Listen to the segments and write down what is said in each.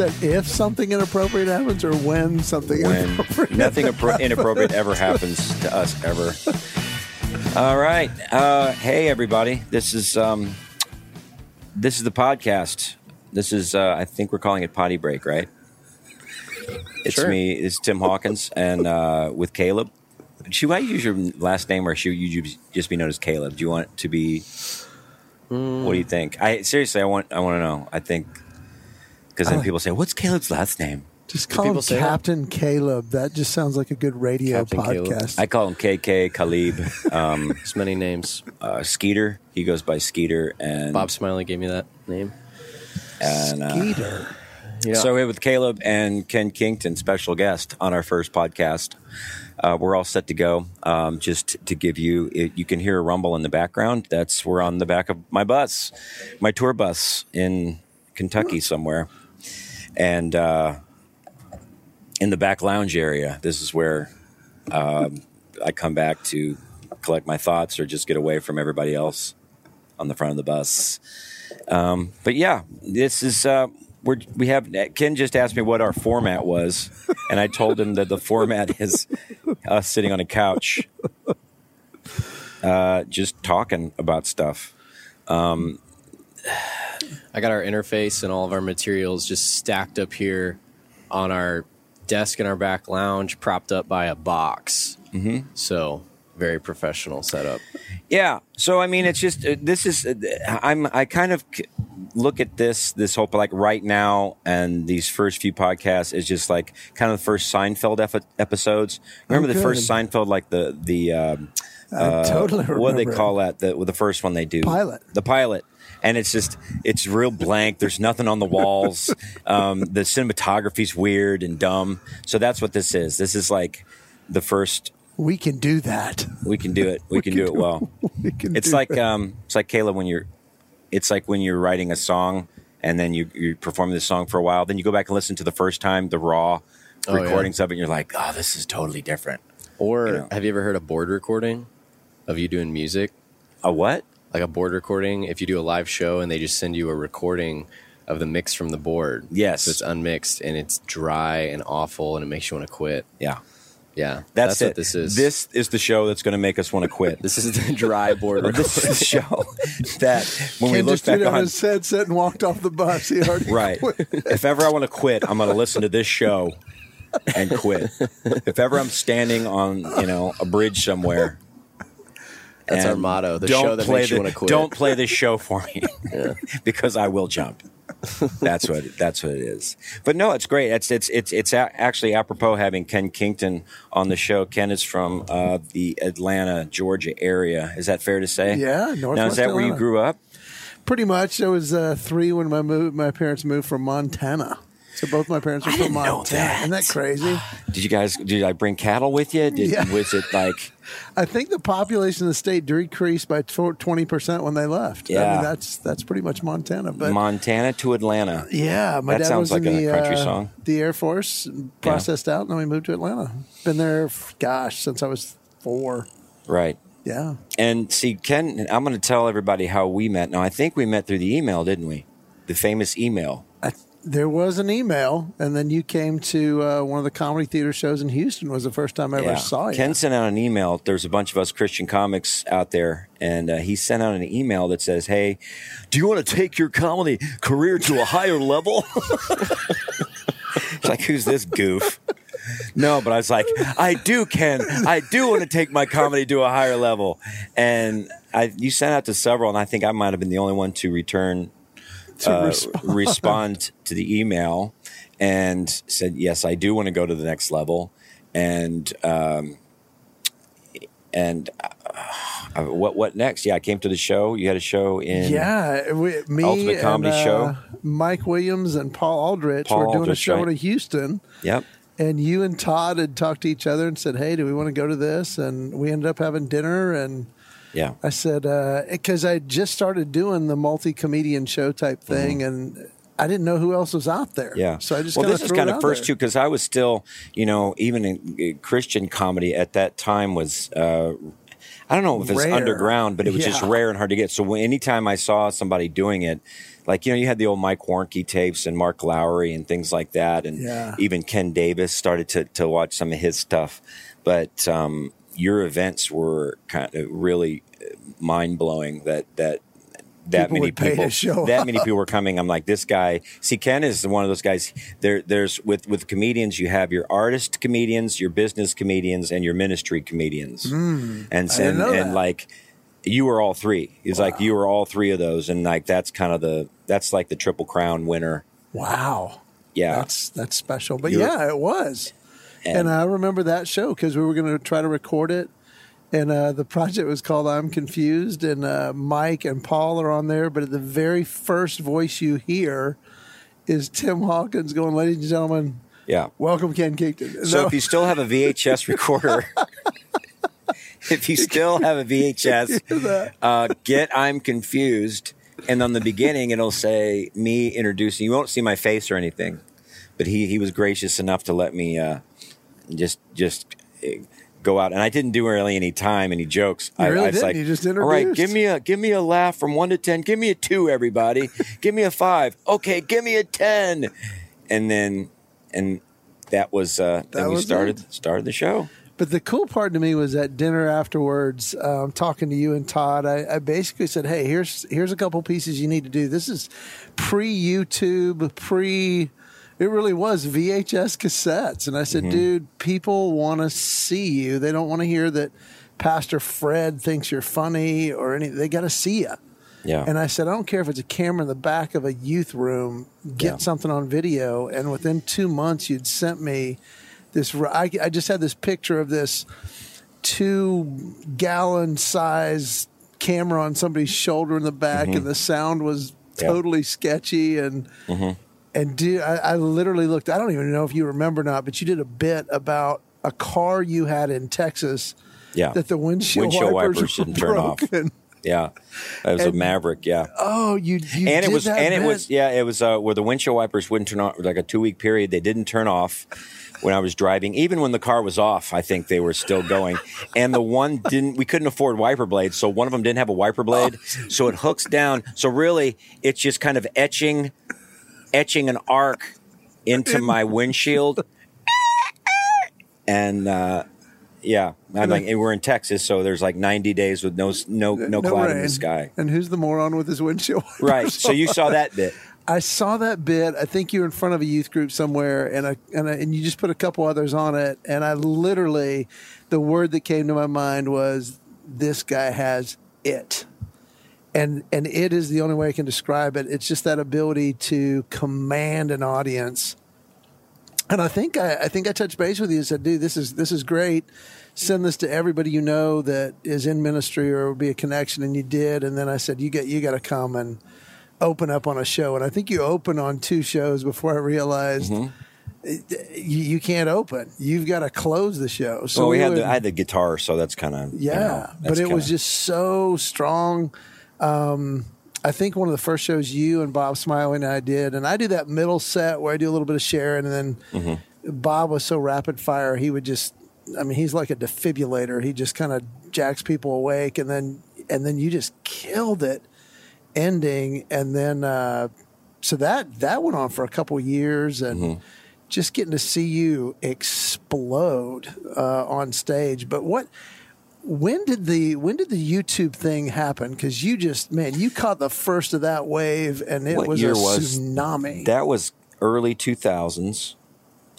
that if something inappropriate happens or when something when inappropriate nothing appro- happens? inappropriate ever happens to us ever. All right, uh, hey everybody, this is um, this is the podcast. This is uh, I think we're calling it Potty Break, right? It's Sure. me. It's Tim Hawkins, and uh, with Caleb. Should I use your last name, or should you just be known as Caleb? Do you want it to be? What do you think? I seriously, I want, I want to know. I think because then like- people say, "What's Caleb's last name?" Just call him people say that? Captain Caleb. That just sounds like a good radio Captain Caleb. podcast. I call him KK Khalib. Um, There's many names. uh, Skeeter. He goes by Skeeter, and Bob Smiley gave me that name. And, uh, Skeeter. Yeah. So we're with Caleb and Ken Kington, special guest on our first podcast. Uh, we're all set to go. Um, just to give you, it, you can hear a rumble in the background. That's we're on the back of my bus, my tour bus in Kentucky somewhere, and uh, in the back lounge area. This is where um, I come back to collect my thoughts or just get away from everybody else on the front of the bus. Um, but yeah, this is uh, we're, we have. Ken just asked me what our format was, and I told him that the format is us sitting on a couch, uh, just talking about stuff. I got our interface and all of our materials just stacked up here on our desk in our back lounge, propped up by a box. Mm-hmm. So very professional setup. Yeah. So I mean, it's just uh, this is uh, I'm I kind of c- look at this this whole like right now and these first few podcasts is just like kind of the first Seinfeld ep- episodes. Remember Oh, the first. Seinfeld like the the um, I totally remember. what do they call that the the first one they do Pilot. the pilot. And it's just, it's real blank. There's nothing on the walls. Um, the cinematography's weird and dumb. So that's what this is. This is like the first, We can do that. we can do it. We, can, do it well. We can It's do like that. um, it's like Caleb when you're, it's like when you're writing a song and then you you're performing the song for a while, then you go back and listen to the first time the raw Oh, yeah. recordings of it, and you're like, oh, this is totally different. Or You know. have you ever heard a board recording of you doing music? A what? Like a board recording, if you do a live show and they just send you a recording of the mix from the board. Yes. So it's unmixed and it's dry and awful and it makes you want to quit. Yeah, Yeah. that's, what it. this is. This is the show that's going to make us want to quit. this is the dry board recording. this is the show that when we Ken look back on his headset and walked off the bus. He already right if ever i want to quit i'm going to listen to this show and quit if ever i'm standing on you know a bridge somewhere That's our motto. The don't show that play makes you want to quit. don't play this show for me because i will jump that's what that's what it is but no it's great it's it's it's it's a- actually apropos having ken kington on the show ken is from uh, the atlanta georgia area is that fair to say Yeah, now is Northwest that where you grew up Pretty much. I was uh, three when my move, my parents moved from Montana. So both my parents were I from didn't know Montana. that. Isn't that crazy? did you guys did i bring cattle with you did Yeah. was it like I think the population of the state decreased by twenty percent when they left. I Yeah. mean, that's that's pretty much Montana. But Montana to Atlanta. yeah, my That dad sounds was like in a the, country uh, song. The Air Force processed out, and then we moved to Atlanta. Been there, gosh, since I was four. Right. Yeah, And see, Ken, I'm going to tell everybody how we met. Now, I think we met through the email, didn't we? The famous email. I, there was an email, and then you came to uh, one of the comedy theater shows in Houston. Was the first time I ever saw you. Ken sent out an email. There's a bunch of us Christian comics out there, and uh, he sent out an email that says, "Hey, do you want to take your comedy career to a higher level?" it's like, who's this goof? No, but I was like, I do, Ken. I do want to take my comedy to a higher level. And I, you sent out to several, and I think I might have been the only one to return To uh, respond. respond to the email and said, "Yes, I do want to go to the next level." And um, and uh, what what next? Yeah, I came to the show. You had a show in Yeah, we, me Ultimate and, Comedy uh, Show. Mike Williams and Paul Aldrich Paul were doing Aldrich, a show right. in Houston, Yep. and you and Todd had talked to each other and said, "Hey, do we want to go to this?" And we ended up having dinner, and Yeah. I said because I just started doing the multi comedian show type thing, and I didn't know who else was out there. Mm-hmm. Yeah. so I just well, this is kind of first there. too because I was still, you know, even in uh, Christian comedy at that time was. Uh, I don't know if it's underground, but it was just rare and hard to get. So anytime I saw somebody doing it, like you know you had the old Mike Warnke tapes and Mark Lowry and things like that, and Yeah. even Ken Davis started to to watch some of his stuff. But um, your events were kind of really mind blowing. That that. That People many would pay to people, that many people were coming. I'm like, this guy. See, Ken is one of those guys. There, there's with with comedians, you have your artist comedians, your business comedians, and your ministry comedians. Hmm, and didn't and, and that. like you were all three. It's like you were all three of those, and like that's kind of the that's like the triple crown winner. Wow. Yeah, That's that's special. But You're- yeah, it was. And- And, I remember that show because we were going to try to record it. And uh, the project was called I'm Confused. And uh, Mike and Paul are on there. But the very first voice you hear is Tim Hawkins going, Ladies and gentlemen, yeah. welcome Ken Kington. So No, if you still have a VHS recorder, if you still have a VHS, uh, get I'm confused, and on the beginning it'll say me introducing. You won't see my face or anything, but he he was gracious enough to let me uh, just just. uh, Go out, and I didn't do really any time, any jokes. You I, really I was didn't. like, You just introduced. all right, introduced." give me a give me a laugh from one to ten. Give me a two, everybody. give me a five. Okay, give me a ten, and then and that was uh, That then we was started it. started the show. But the cool part to me was at dinner afterwards, um, talking to you and Todd. I, I basically said, "Hey, here's here's a couple pieces you need to do. This is pre YouTube, pre. It really was VHS cassettes." And I said, Mm-hmm. "Dude, people want to see you. They don't want to hear that Pastor Fred thinks you're funny or anything. They got to see you." Yeah. And I said, I don't care if it's a camera in the back of a youth room, get Yeah. something on video. And within two months, you'd sent me this. I, I just had this picture of this two gallon size camera on somebody's shoulder in the back, and the sound was Mm-hmm. Yeah. totally sketchy. And and dude, I, I literally looked. I don't even know if you remember or not, but you did a bit about a car you had in Texas yeah. that the windshield, Windshield wipers, wipers didn't turn off. yeah. It was a Maverick. Yeah. Oh, you, you and it was that and it was yeah it was uh, where the windshield wipers wouldn't turn off like a two week period they didn't turn off when I was driving even when the car was off I think they were still going and the one didn't we couldn't afford wiper blades so one of them didn't have a wiper blade so it hooks down so really it's just kind of etching etching an arc into my windshield and uh, yeah I'm like we're in Texas so there's like 90 days with no no no, cloud in the sky And who's the moron with his windshield? right so you saw that bit I saw that bit. I think you're in front of a youth group somewhere, and I, and I, and you just put a couple others on it. And I literally, the word that came to my mind was, "This guy has it." And and it is the only way I can describe it. It's just that ability to command an audience. And I think I, I think I touched base with you and said, "Dude, this is this is great. Send this to everybody you know that is in ministry or will be a connection." And you did. And then I said, "You got you got to come and open up on a show." And I think you opened on two shows before I realized it- you, you can't open. You've got to close the show. So well, we had would- the, I had the guitar, so that's kind of yeah, but it was just so strong. Um, I think one of the first shows you and Bob Smiley and I did, and I do that middle set where I do a little bit of sharing, and then Mm-hmm. Bob was so rapid fire, he would just, I mean, he's like a defibrillator. He just kind of jacks people awake, and then and then you just killed it, ending, and then uh, so that that went on for a couple years, and Mm-hmm. just getting to see you explode uh, on stage. But what? When did the when did the YouTube thing happen? Because you just man, you caught the first of that wave, and it What was a was tsunami. that was early 2000s,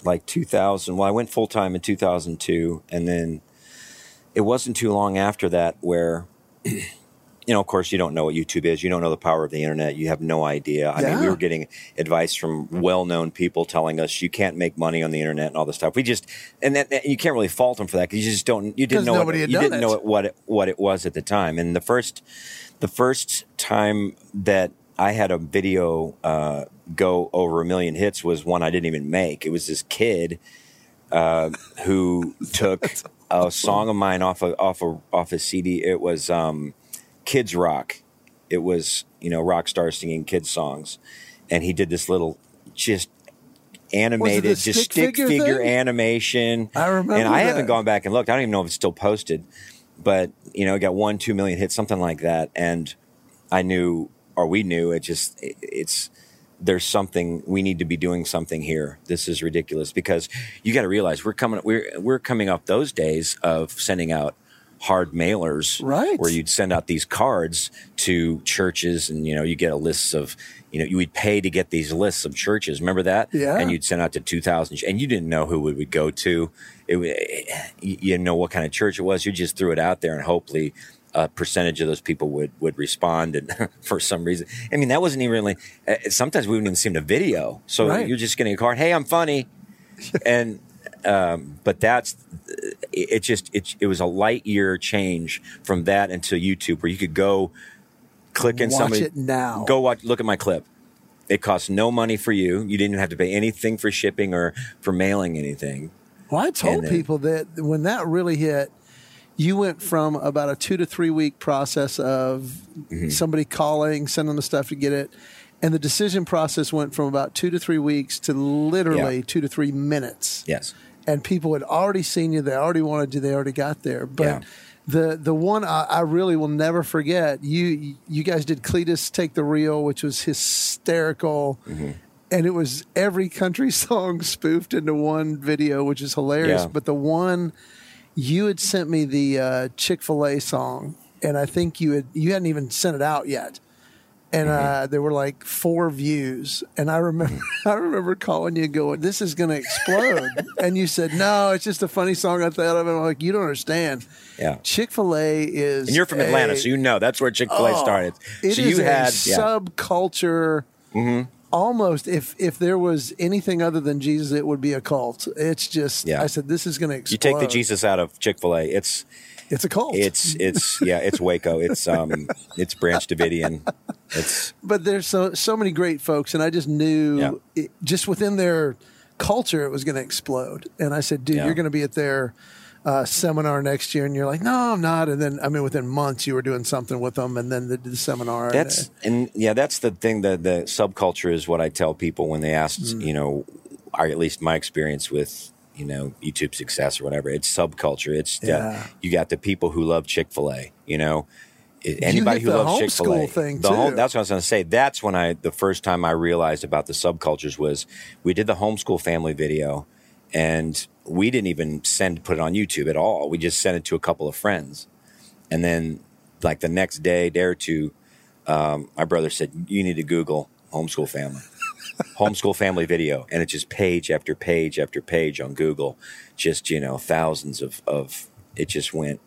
like 2000. Well, I went full time in 2002, and then it wasn't too long after that where. You know, of course, you don't know what YouTube is. You don't know the power of the internet. You have no idea. I mean, we Yeah. were getting advice from well-known people telling us you can't make money on the internet and all this stuff. We just, and that, that- you can't really fault them for that because you just don't. You didn't know. nobody it, you didn't it. know it, what it, what it was at the time. And the first, the first time that I had a video uh, go over a million hits was one I didn't even make. It was this kid uh, who took a song of mine off a off a off a CD. It was um, Kids Rock. It was you know rock stars singing kids songs, and he did this little just animated, the just stick stick figure figure, animation. I remember and I that. haven't gone back and looked. I don't even know if it's still posted, but you know, it got one, two million hits, something like that, and I knew or we knew. It just it, it's there's something we need to be doing something here. This is ridiculous because you got to realize we're coming we're we're coming off those days of sending out hard mailers Right. where you'd send out these cards to churches and you know you get a list of you know you would pay to get these lists of churches. Remember that? Yeah. and you'd send out to 2000 and you didn't know who it would go to. It you you didn't know what kind of church it was. You just threw it out there and hopefully a percentage of those people would would respond and for some reason. I mean that wasn't even really uh, sometimes we wouldn't even send a video. So Right. you're just getting a card hey i'm funny. And um, but that's it, it just it, it was a light year change from that until youtube where you could go click in Watch somebody it now. go watch look at my clip it costs no money for you you didn't have to pay anything for shipping or for mailing anything Well, I told then- people that when that really hit, you went from about a two to three week process of Mm-hmm. somebody calling, sending the stuff to get it. And the decision process went from about two to three weeks to literally Yeah. two to three minutes. yes And people had already seen you, they already wanted you, they already got there. But Yeah. the the one I, I really will never forget, you you guys did Cletus Take the Reel, which was hysterical. Mm-hmm. And it was every country song spoofed into one video, which is hilarious. Yeah. But the one you had sent me the uh, Chick Fil A song, and I think you had you hadn't even sent it out yet. And Mm-hmm. uh, there were like four views, and I remember I remember calling you, going, "This is going to explode," and you said, "No, it's just a funny song I thought of." And I'm like, "You don't understand." yeah Chick Fil A is, and you're from atlanta so you know that's where chick-fil-a Oh, started It so is you a had yeah. Mm-hmm. subculture. Almost, if if there was anything other than Jesus, it would be a cult. It's just, Yeah. I said, this is going to explode. you take the jesus out of chick-fil-a it's It's a cult. it's it's yeah it's waco it's um it's branch davidian it's but there's so so many great folks, and I just knew Yeah. it, just within their culture it was going to explode. And I said, "Dude, Yeah. you're going to be at their uh, seminar next year," and you're like, "No, I'm not." And then I mean, within months, you were doing something with them, and then the, the seminar. and, That's uh, and yeah, that's the thing. The the subculture is what I tell people when they ask, Mm. you know, or at least my experience with you know YouTube success or whatever. It's subculture. It's the- Yeah. you got the people who love Chick Fil A. You know, anybody who loves Chick Fil A. thing, the too. that's what I was going to say. That's when I the first time I realized about the subcultures was we did the homeschool family video, and we didn't even send put it on YouTube at all. We just sent it to a couple of friends, and then like the next day, day or two, um, my brother said, "You need to Google homeschool family, homeschool family video," and it's just page after page after page on Google, just you know thousands of of it just went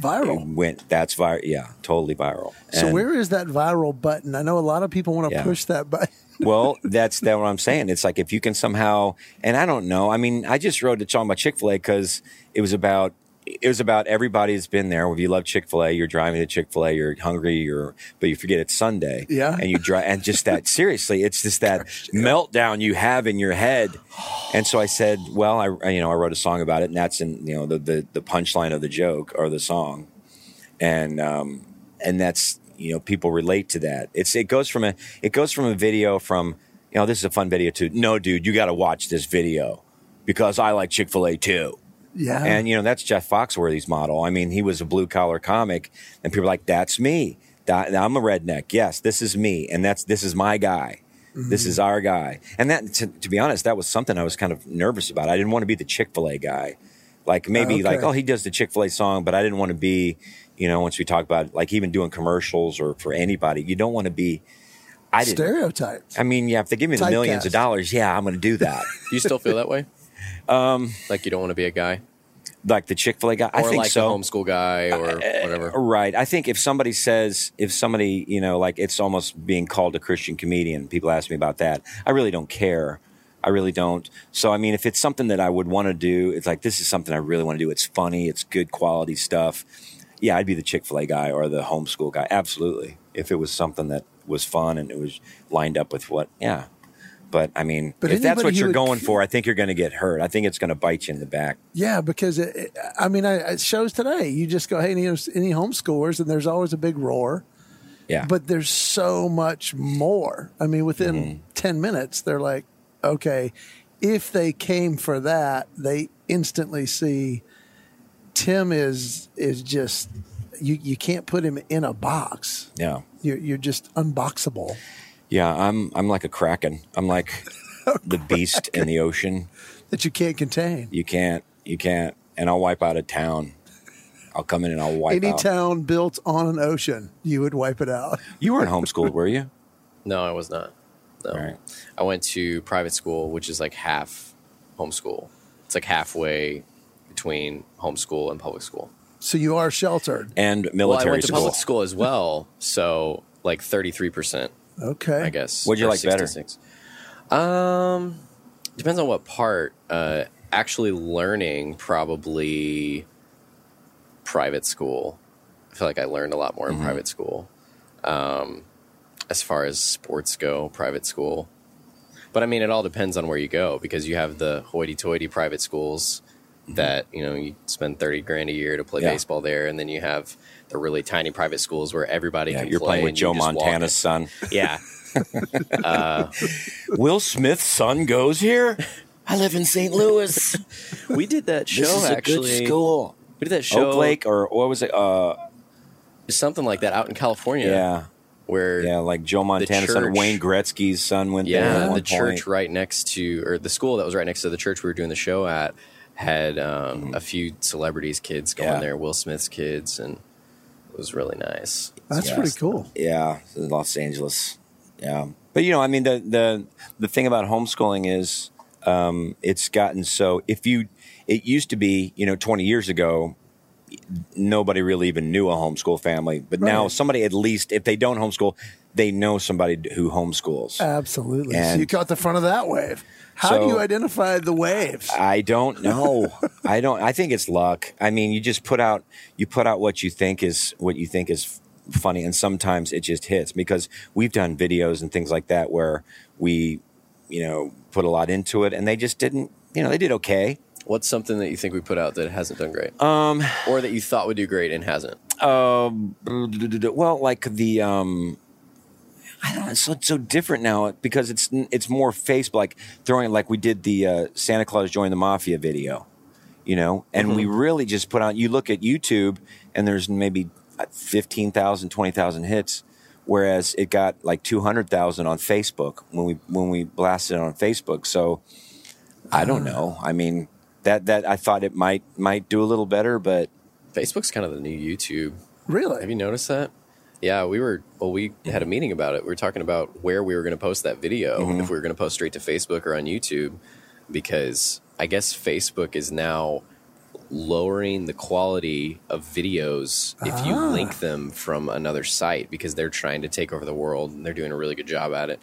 viral. went that's viral, yeah, totally viral. So And- where is that viral button? I know a lot of people want to Yeah. push that button. well, that's that what I'm saying. It's like if you can somehow, and I don't know. I mean, I just wrote a song about Chick Fil A because it was about it was about everybody that's been there. If you love Chick Fil A, you're driving to Chick Fil A, you're hungry, you're but you forget it's Sunday, Yeah. and you drive, and just that seriously, it's just that meltdown you have in your head. And so I said, well, I you know I wrote a song about it, and that's in you know the the, the punchline of the joke or the song, and um, and that's you know people relate to that. It's it goes from a it goes from a video from you know this is a fun video to no dude you got to watch this video because I like Chick Fil A too. Yeah. And you know that's Jeff Foxworthy's model. I mean, he was a blue collar comic, and people are like, "That's me. I'm a redneck. Yes, this is me, and that's this is my guy. This is mm-hmm. our guy." And that, to, to be honest, that was something I was kind of nervous about. I didn't want to be the Chick Fil A guy. Like maybe oh, Okay. like, oh, he does the Chick Fil A song, but I didn't want to be, you know, once we talk about like even doing commercials or for anybody, you don't want to be. I didn't. Stereotypes. I mean, yeah, if they give me the millions Typecast. of dollars, yeah, I'm going to do that. Do you still feel that way? Um, like you don't want to be a guy, like the Chick Fil A guy, I think like so. the homeschool guy, or whatever. Right. I think if somebody says, if somebody, you know, like it's almost being called a Christian comedian, people ask me about that. I really don't care. I really don't. So, I mean, if it's something that I would want to do, it's like, this is something I really want to do. It's funny, it's good quality stuff. Yeah, I'd be the Chick fil A guy or the homeschool guy. Absolutely. If it was something that was fun and it was lined up with what, yeah. But I mean, But if that's what you're would- going for, I think you're going to get hurt. I think it's going to bite you in the back. Yeah, because it, it- I mean, I, it shows today. You just go, hey, any, any homeschoolers, and there's always a big roar. Yeah. But there's so much more. I mean, within Mm-hmm. 10 minutes, they're like, okay, if they came for that, they instantly see Tim is is just you you can't put him in a box. yeah. You're, you're just unboxable. Yeah, I'm I'm like a kraken. I'm like the beast in the ocean. that you can't contain. You can't you can't and I'll wipe out a town. I'll come in and I'll wipe Any out. town built on an ocean, you would wipe it out. You weren't homeschooled, were you? No, I was not. No. All right. I went to private school, which is like half homeschool. It's like halfway between homeschool and public school. So you are sheltered. And Well, I military went to school. public school as well, so like thirty three percent, Okay. I guess. What'd you or like better? 66. Um, depends on what part. Uh, actually, learning probably private school. I feel like I learned a lot more in Mm-hmm. private school. Um, as far as sports go, private school. But I mean, it all depends on where you go because you have the hoity-toity private schools that you know you spend thirty grand a year to play Mm-hmm. Yeah. baseball there, and then you have the really tiny private schools where everybody Yeah, you're play playing with Joe Montana's son. Yeah, Will Smith's son goes here? I live in St. Louis. we did that show this is a actually. good school. We did that show, Oak Lake or what was it? Uh, something like that out in California. yeah, where yeah, like Joe Montana's son, Wayne Gretzky's son went there. Yeah, at one the point. church right next to, or the school that was right next to the church we were doing the show at, had um, a few celebrities' kids going. Yeah. there, Will Smith's kids, and was really nice. That's Yes. pretty cool. Yeah, in Los Angeles. Yeah, but you know, I mean, the the the thing about homeschooling is um, it's gotten so. If you, it used to be, you know, twenty years ago, nobody really even knew a homeschool family. But now, somebody at least, if they don't homeschool, they know somebody who homeschools. Absolutely. so you caught the front of that wave. How So- do you identify the waves? I don't know. I don't. I think it's luck. I mean, you just put out you put out what you think is what you think is funny, and sometimes it just hits because we've done videos and things like that where we, you know, put a lot into it, and they just didn't. You know, they did okay. What's something that you think we put out that hasn't done great, Um. or that you thought would do great and hasn't? Um. Well, like the um. I don't know. It's so, it's so different now because it's it's more face like throwing like we did the uh, Santa Claus join the mafia video, you know, and we mm-hmm. really just put on. You look at YouTube and there's maybe uh, 15,000, 20,000 hits, whereas it got like two hundred thousand on Facebook when we when we blasted it on Facebook. So I don't ah. know. I mean that that I thought it might might do a little better, but Facebook's kind of the new YouTube. really? Have you noticed that? Yeah, we were. Well, we had a meeting about it. We were talking about where we were going to post that video, Mm-hmm. if we were going to post straight to Facebook or on YouTube, because I guess Facebook is now lowering the quality of videos if you Ah. link them from another site because they're trying to take over the world and they're doing a really good job at it.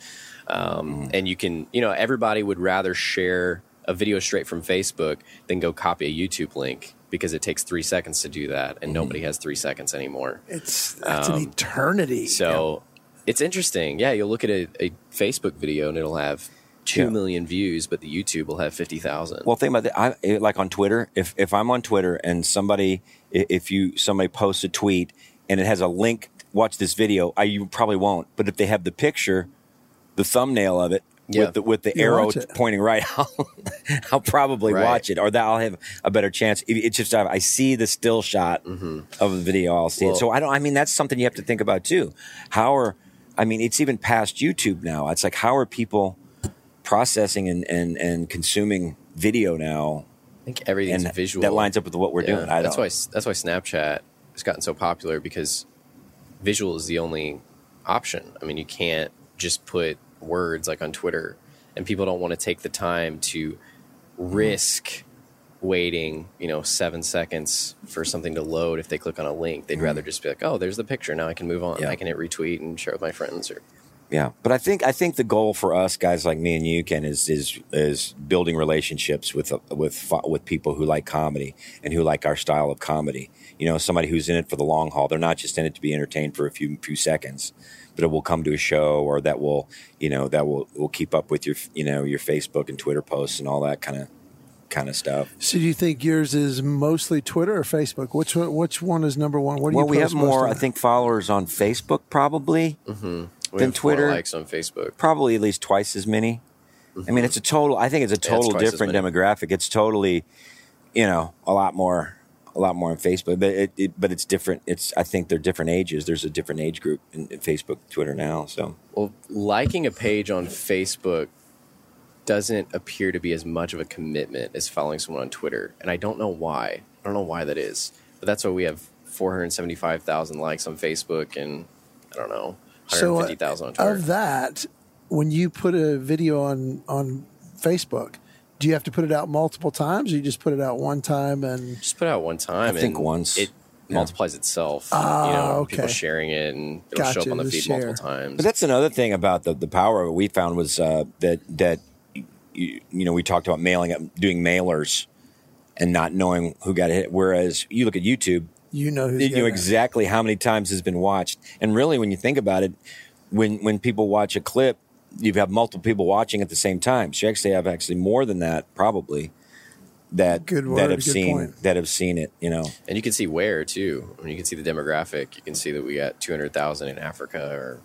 Um, And you can, you know, everybody would rather share a video straight from Facebook than go copy a YouTube link because it takes three seconds to do that, and nobody has three seconds anymore. It's that's an eternity. Um, So it's interesting. Yeah, you'll look at a, a Facebook video and it'll have two Yeah. million views, but the YouTube will have fifty thousand. Well, think about that. I like on Twitter. If if I'm on Twitter and somebody, if you somebody posts a tweet and it has a link, watch this video. I you probably won't. But if they have the picture, the thumbnail of it Yeah. with the with the You arrow pointing right, I'll, I'll probably Right. watch it, or that I'll have a better chance. If It's just I see the still shot of the video. I'll see Mm-hmm. Well- it. So I don't. I mean, that's something you have to think about too. How are I mean, it's even past YouTube now. It's like how are people processing and and, and consuming video now? I think everything's and visual. that lines up with what we're Yeah, doing. I that's don't. why that's why Snapchat has gotten so popular because visual is the only option. I mean, you can't just put words like on Twitter, and people don't want to take the time to risk waiting, you know, seven seconds for something to load if they click on a link. They'd mm-hmm. rather just be like, "Oh, there's the picture. Now I can move on. Yeah. I can hit retweet and share with my friends." Or Yeah, but I think I think the goal for us guys like me and you, Ken, is is is building relationships with with with people who like comedy and who like our style of comedy. You know, somebody who's in it for the long haul. They're not just in it to be entertained for a few few seconds, but it will come to a show or that will you know that will will keep up with your you know your Facebook and Twitter posts and all that kind of kind of stuff. So do you think yours is mostly Twitter or Facebook? Which one, which one is number one? What do Well, you we have more. I think, followers on Facebook probably. Mm-hmm. we Then have more Twitter- likes on Facebook. probably at least twice as many. I mean, mm-hmm. it's a total. I think it's a it's total twice as different demographic. It's totally, you know, a lot more, a a lot more on Facebook, but it, it but it's different. It's I think they're different ages. There's a different age group in, in Facebook, Twitter now. So Well, liking a page on Facebook doesn't appear to be as much of a commitment as following someone on Twitter, and I don't know why. I don't know why that is, but that's why we have 475,000 likes on Facebook and I don't know So, uh, 150,000 on Twitter. of that, when you put a video on on Facebook, do you have to put it out multiple times, or you just put it out one time and Just put it out one time. I think and once. It Yeah. multiplies itself. Ah, you know, okay. people sharing it and it'll show up on the the feed share. multiple times. But that's another thing about the, the power of it we found was uh, that that you, you know we talked about mailing up, doing mailers, and not knowing who got hit. Whereas you look at YouTube, you know who's you know getting it? exactly how many times has been watched. And really, when you think about it, when when people watch a clip, you have multiple people watching at the same time. So you actually have actually more than that probably that Good that have good seen point. that have seen it. You know, and you can see where too. I mean, you can see the demographic. You can see that we got 200,000 in Africa or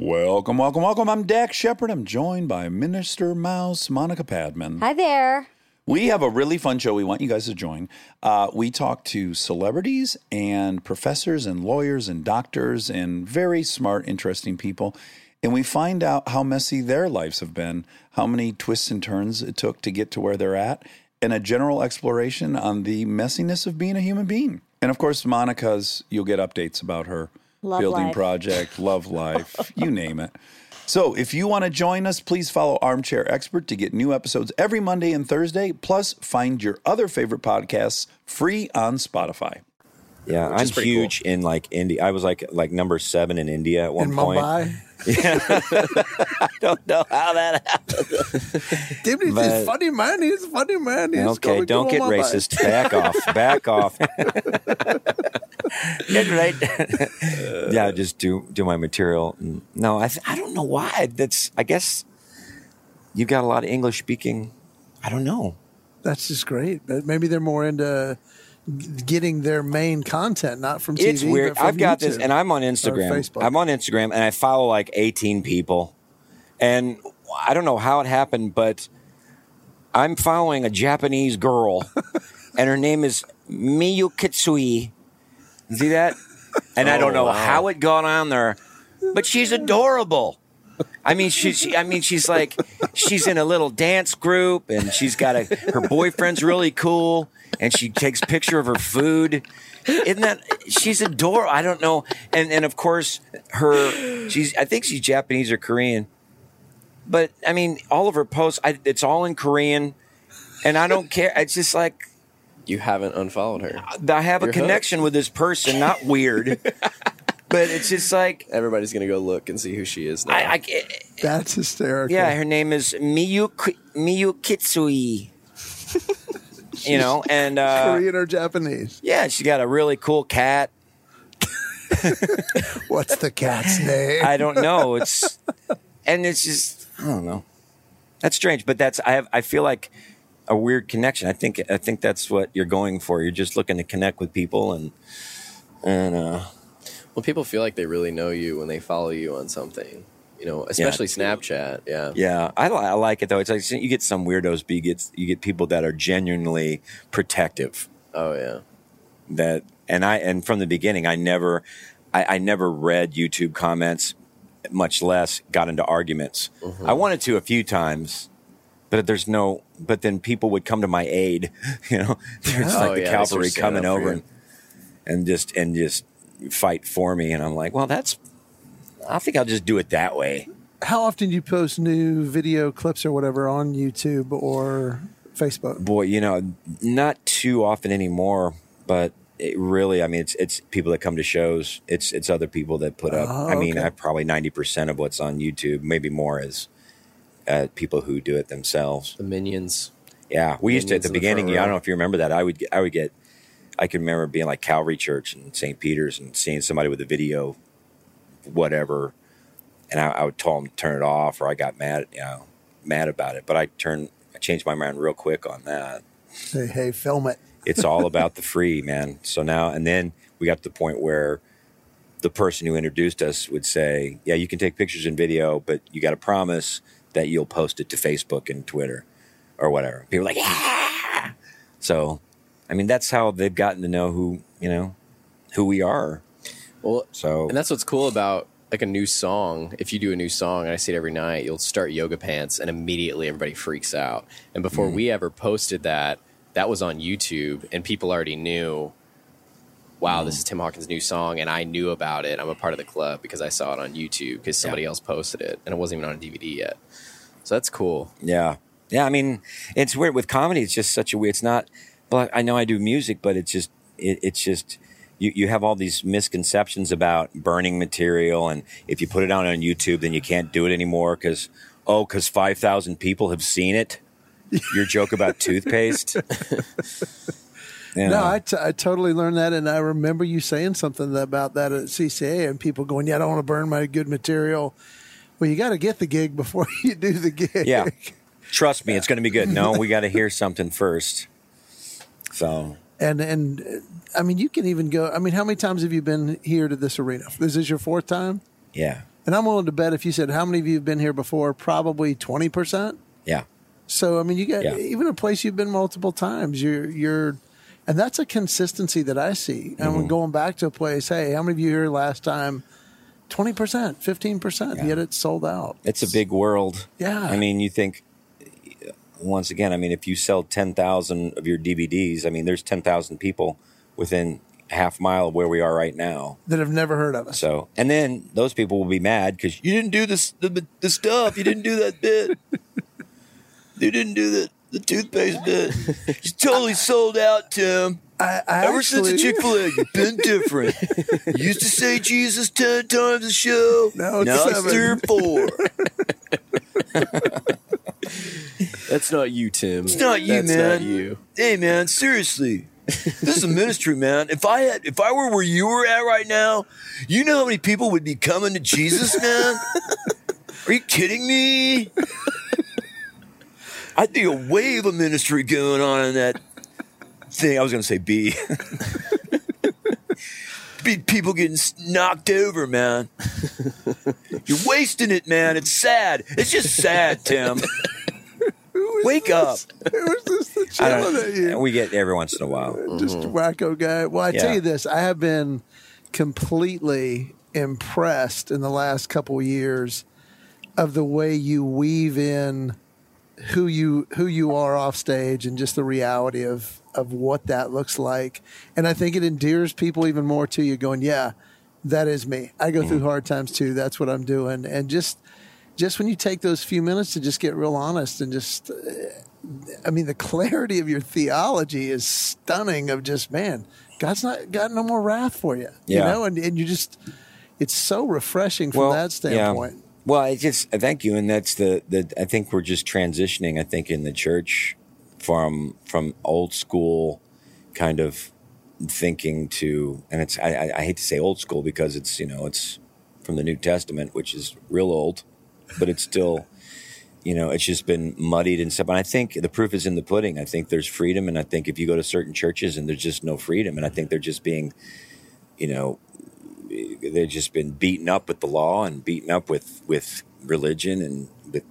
Welcome, welcome, welcome. I'm Dax Shepard. I'm joined by Minister Mouse Monica Padman. Hi there. We have a really fun show we want you guys to join. Uh, we talk to celebrities and professors and lawyers and doctors and very smart, interesting people. And we find out how messy their lives have been, how many twists and turns it took to get to where they're at, and a general exploration on the messiness of being a human being. And of course, Monica's, you'll get updates about her Love building life. project, love life, you name it. So, if you want to join us, please follow Armchair Expert to get new episodes every Monday and Thursday. Plus, find your other favorite podcasts free on Spotify. Yeah, I'm is pretty huge in like India. I was like like number seven in India at one in point. Mumbai. I don't know how that happened. Dude, he's But- funny man. He's funny man. He's Okay, going don't get Mumbai. racist. Back off. Back off. get right. yeah, just do do my material. No, I th- I don't know why. That's I guess you've got a lot of English speaking. I don't know. That's just great. But maybe they're more into g- getting their main content, not from TV. It's weird. but from I've got this, and I'm on Instagram. I'm on Instagram, and I follow like 18 people, and I don't know how it happened, but I'm following a Japanese girl, and her name is Miyu Kitsui. See that? And I don't Oh, know wow. how it got on there, but she's adorable. I mean, she's. She, I mean, she's like, she's in a little dance group, and she's got a. Her boyfriend's really cool, and she takes picture of her food. Isn't that? She's adorable. I don't know, and and of course, her. She's. I think she's Japanese or Korean, but I mean, all of her posts. I, it's all in Korean, and I don't care. It's just like you haven't unfollowed her. I have a You're connection with this person. Not weird, but it's just like Everybody's going to go look and see who she is now. I. I That's hysterical. Yeah, her name is Miyu Miyu Kitsui. You know, and uh, Korean or Japanese. yeah, she got a really cool cat. What's the cat's name? I don't know. It's and it's just I don't know. That's strange, but that's I have I feel like a weird connection. I think I think that's what you're going for. You're just looking to connect with people and and uh well, people feel like they really know you when they follow you on something. You know, especially Snapchat. Yeah. yeah, I, I like it though. It's like you get some weirdos, but you get you get people that are genuinely protective. Oh yeah. that and I and from the beginning I never I, I never read YouTube comments, much less got into arguments. Mm-hmm. I wanted to a few times, but there's no but then people would come to my aid, you know. There's Oh, like the yeah, cavalry coming over and, and just and just fight for me and I'm like, well that's I think I'll just do it that way. How often do you post new video clips or whatever on YouTube or Facebook? Boy, you know, not too often anymore, but it really, I mean, it's it's people that come to shows. It's it's other people that put up. Oh, I mean, okay. I probably ninety percent of what's on YouTube, maybe more, is uh, people who do it themselves. The minions. Yeah, we used to at the in the beginning. front I don't know if you remember that. I would get, I would get, I can remember being like Calvary Church and St. Peter's and seeing somebody with a video, whatever, and I, I would tell them to turn it off, or I got mad, you know, mad about it. But I turned, I changed my mind real quick on that. Say, hey, film it. It's all about the free, man. So now and then we got to the point where the person who introduced us would say, "Yeah, you can take pictures and video, but you got to promise that you'll post it to Facebook and Twitter or whatever." People like, "Yeah." So I mean, that's how they've gotten to know who you know who we are. Well, So and that's what's cool about like a new song. If you do a new song, and I see it every night, you'll start yoga pants, and immediately everybody freaks out. And before mm-hmm. we ever posted that, that was on YouTube, and people already knew. Wow, this mm. is Tim Hawkins' new song, and I knew about it. I'm a part of the club because I saw it on YouTube because somebody else posted it, and it wasn't even on a DVD yet. So that's cool. Yeah. Yeah. I mean, it's weird with comedy. It's just such a weird, it's not, but I know I do music, but it's just, it, it's just, you, you have all these misconceptions about burning material. And if you put it out on YouTube, then you can't do it anymore because, oh, because 5,000 people have seen it. Your joke about toothpaste. You No. I, t- I totally learned that, and I remember you saying something about that at CCA, and people going, "Yeah, I don't want to burn my good material." Well, you got to get the gig before you do the gig. yeah. Trust me, it's going to be good. No, we got to hear something first. So, and and I mean, you can even go. I mean, how many times have you been here to this arena? This is your fourth time, yeah. and I'm willing to bet if you said how many of you have been here before, probably twenty percent. Yeah. So I mean, you got Yeah. even a place you've been multiple times. You're you're, and that's a consistency that I see. And Mm-hmm. when going back to a place, hey, how many of you here last time? Twenty percent, fifteen percent. Yet it's sold out. It's a big world. Yeah. I mean, you think once again. I mean, if you sell ten thousand of your DVDs, I mean, there's ten thousand people within a half mile of where we are right now. that have never heard of us. So, and then those people will be mad because you didn't do this the, the stuff. You didn't do that bit. you didn't do the the toothpaste bit. You totally sold out, Tim. I, I Ever since the Chick Fil A, you've been different. You used to say Jesus ten times a show. Now it's now it's three or four. That's not you, Tim. It's not you, That's man. Not you. hey man, seriously. This is a ministry, man. If I had if I were where you were at right now, you know how many people would be coming to Jesus, man? Are you kidding me? I'd be a wave of ministry going on in that thing. I was gonna say B. be people getting knocked over, man. You're wasting it, man. It's sad. It's just sad, Tim. Wake up. Who was this that's I yelling don't- at you? We get every once in a while. just a wacko guy. Well, I tell you this, I have been completely impressed in the last couple of years of the way you weave in who you who you are off stage and just the reality of of what that looks like. And I think it endears people even more to you going, yeah, that is me. I go through mm. hard times too. That's what I'm doing. And just just when you take those few minutes to just get real honest and just uh, I mean, the clarity of your theology is stunning. Of just man, God's not got no more wrath for you, you know, and, and you just it's so refreshing from that standpoint. Yeah. Well, I just uh, thank you, and that's the the. I think we're just transitioning. I think in the church from from old school kind of thinking to, and it's I, I, I hate to say old school because it's you know it's from the New Testament, which is real old, but it's still. You know, it's just been muddied and stuff. And I think the proof is in the pudding. I think there's freedom, and I think if you go to certain churches and there's just no freedom, and I think mm-hmm. they're just being, you know, they've just been beaten up with the law and beaten up with with religion and with